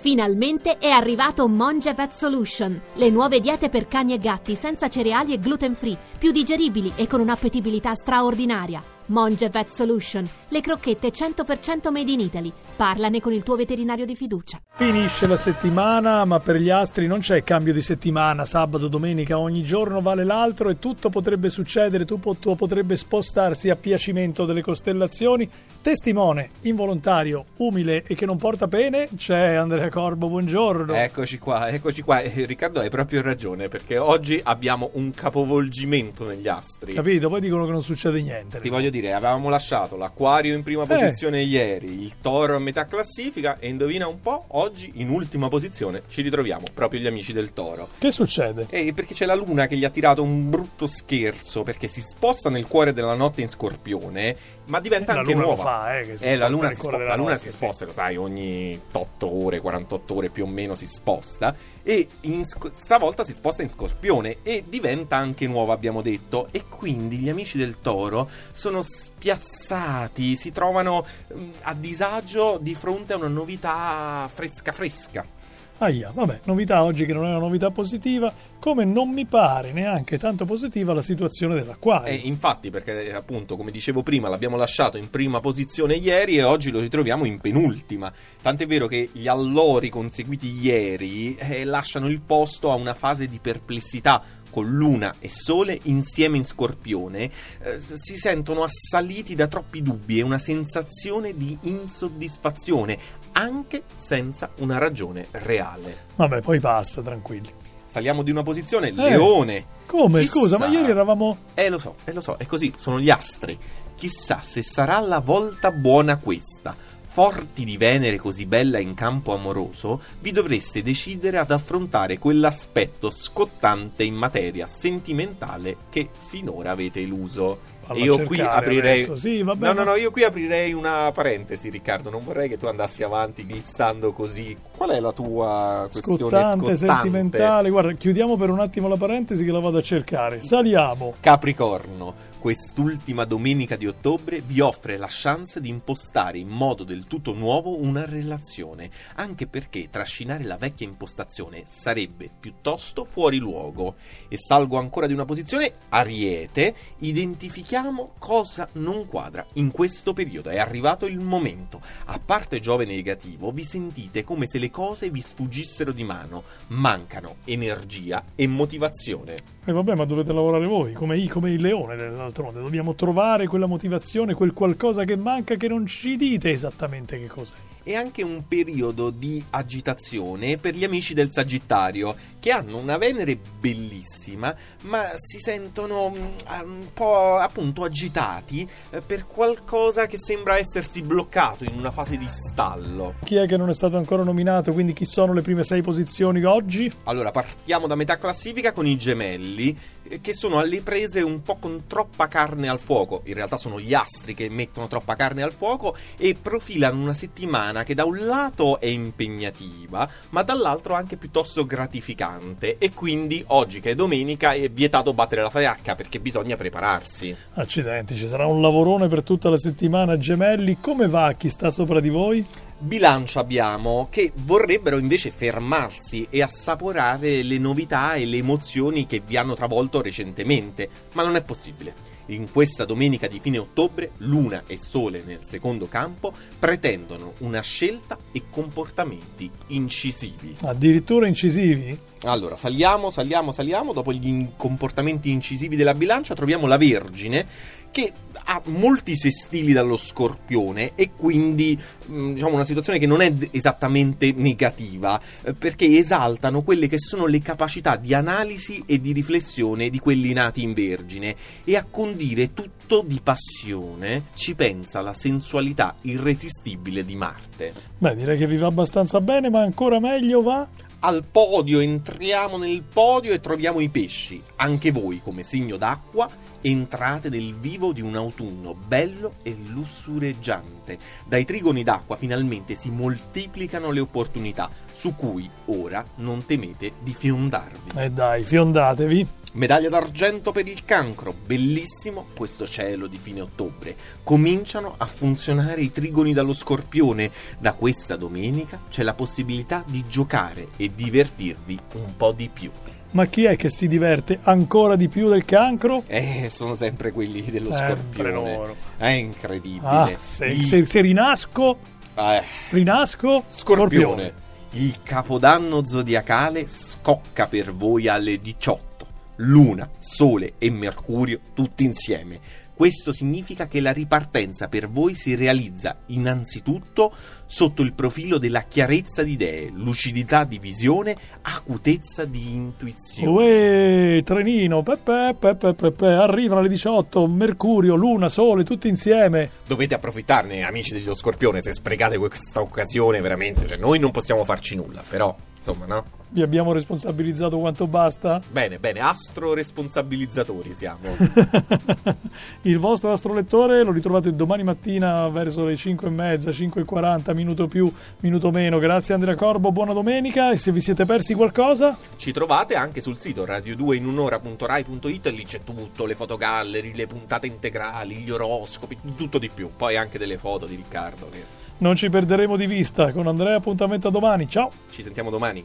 Finalmente è arrivato Monge Vet Solution, le nuove diete per cani e gatti senza cereali e gluten free, più digeribili e con un'appetibilità straordinaria. Monge Vet Solution, le crocchette 100% made in Italy. Parlane con il tuo veterinario di fiducia. Finisce la settimana, ma per gli astri non c'è cambio di settimana, sabato, domenica, ogni giorno vale l'altro e tutto potrebbe succedere, tutto potrebbe spostarsi a piacimento delle costellazioni. Testimone, involontario, umile e che non porta pene, c'è Andrea Corbo, buongiorno. Eccoci qua, eccoci qua. Eh, Riccardo hai proprio ragione, perché oggi abbiamo un capovolgimento negli astri. Capito? Poi dicono che non succede niente. Ti voglio dire, avevamo lasciato l'acquario in prima Eh. posizione ieri, il toro a metà classifica e indovina un po', oggi in ultima posizione ci ritroviamo proprio gli amici del toro. Che succede? E perché c'è la luna che gli ha tirato un brutto scherzo, perché si sposta nel cuore della notte in scorpione, ma diventa La anche luna lo nuova. fa, eh, che Eh, la luna, si, spo- la luna notte, si sì. sposta, lo sai, ogni 8 ore, 48 ore più o meno si sposta. E sc- stavolta si sposta in scorpione e diventa anche nuova, abbiamo detto. E quindi gli amici del toro sono spiazzati, si trovano mm, a disagio di fronte a una novità fresca fresca. Aia, vabbè, novità oggi che non è una novità positiva, come non mi pare neanche tanto positiva la situazione dell'acquario. Eh, infatti, perché appunto, come dicevo prima, l'abbiamo lasciato in prima posizione ieri e oggi lo ritroviamo in penultima. Tant'è vero che gli allori conseguiti ieri eh, lasciano il posto a una fase di perplessità. Con Luna e Sole insieme in Scorpione eh, si sentono assaliti da troppi dubbi e una sensazione di insoddisfazione, anche senza una ragione reale. Vabbè, poi passa, tranquilli. Saliamo di una posizione, Leone. Come? Chissà- Scusa, ma ieri eravamo... Eh, lo so, eh, lo so, è così, sono gli astri. Chissà se sarà la volta buona questa. Forti di Venere così bella in campo amoroso, vi dovreste decidere ad affrontare quell'aspetto scottante in materia sentimentale che finora avete eluso. Io qui aprirei. Sì, vabbè, no, no, no, io qui aprirei una parentesi, Riccardo. Non vorrei che tu andassi avanti glizzando così. Qual è la tua questione Scottante, scottante? sentimentale. Guarda, chiudiamo per un attimo la parentesi che la vado a cercare. Saliamo. Capricorno, quest'ultima domenica di ottobre vi offre la chance di impostare in modo del tutto nuovo una relazione, anche perché trascinare la vecchia impostazione sarebbe piuttosto fuori luogo. E salgo ancora di una posizione, Ariete, identifichiamo cosa non quadra in questo periodo, è arrivato il momento. A parte Giove negativo, vi sentite come se le cose vi sfuggissero di mano, mancano energia e motivazione. E vabbè, ma dovete lavorare voi, come, come il leone d'altronde. Dobbiamo trovare quella motivazione, quel qualcosa che manca che non ci dite esattamente che cos'è. E anche un periodo di agitazione per gli amici del Sagittario, che hanno una Venere bellissima, ma si sentono mm, un po' appunto agitati eh, per qualcosa che sembra essersi bloccato in una fase di stallo. Chi è che non è stato ancora nominato? Quindi chi sono le prime sei posizioni oggi? Allora, partiamo da metà classifica con i gemelli, che sono alle prese un po' con troppa carne al fuoco. In realtà sono gli astri che mettono troppa carne al fuoco e profilano una settimana che da un lato è impegnativa, ma dall'altro anche piuttosto gratificante. E quindi oggi, che è domenica, è vietato battere la fiacca perché bisogna prepararsi. Accidenti, ci sarà un lavorone per tutta la settimana. Gemelli, come va chi sta sopra di voi? Bilancio abbiamo che vorrebbero invece fermarsi e assaporare le novità e le emozioni che vi hanno travolto recentemente, ma non è possibile. In questa domenica di fine ottobre, Luna e Sole nel secondo campo pretendono una scelta e comportamenti incisivi. Addirittura incisivi? Allora, saliamo, saliamo, saliamo. Dopo gli comportamenti incisivi della bilancia, troviamo la Vergine che ha molti sestili dallo Scorpione e quindi mh, diciamo una situazione che non è esattamente negativa eh, perché esaltano quelle che sono le capacità di analisi e di riflessione di quelli nati in Vergine e a condire tutto di passione ci pensa la sensualità irresistibile di Marte. Beh, direi che vi va abbastanza bene, ma ancora meglio va. Al podio entriamo nel podio e troviamo i pesci. Anche voi, come segno d'acqua, entrate nel vivo di un autunno bello e lussureggiante. Dai trigoni d'acqua finalmente si moltiplicano le opportunità, su cui ora non temete di fiondarvi. E dai, fiondatevi. Medaglia d'argento per il cancro, bellissimo questo cielo di fine ottobre. Cominciano a funzionare i trigoni dallo scorpione. Da questa domenica c'è la possibilità di giocare e divertirvi un po' di più. Ma chi è che si diverte ancora di più del cancro? Eh, sono sempre quelli dello Sempre scorpione. loro. È incredibile. Ah, se, Il- se- se rinasco, eh, rinasco, Scorpione. Il capodanno zodiacale scocca per voi alle 18. Luna, Sole e Mercurio tutti insieme. Questo significa che la ripartenza per voi si realizza innanzitutto sotto il profilo della chiarezza di idee, lucidità di visione, acutezza di intuizione. Uè, trenino, pepe, pepe, pepe, arrivano alle 18, Mercurio, Luna, Sole, tutti insieme. Dovete approfittarne, amici dello Scorpione, se sprecate questa occasione veramente. Cioè, noi non possiamo farci nulla, però, insomma, no? Vi abbiamo responsabilizzato quanto basta? Bene, bene, astro responsabilizzatori siamo. Il vostro astrolettore lo ritrovate domani mattina verso le 5 e mezza, 5 e 40, minuto più, minuto meno. Grazie Andrea Corbo, buona domenica e se vi siete persi qualcosa... Ci trovate anche sul sito radio2inunora.rai.it, lì c'è tutto, le fotogallery, le puntate integrali, gli oroscopi, tutto di più. Poi anche delle foto di Riccardo. Che Non ci perderemo di vista. Con Andrea appuntamento a domani. Ciao! ci sentiamo domani.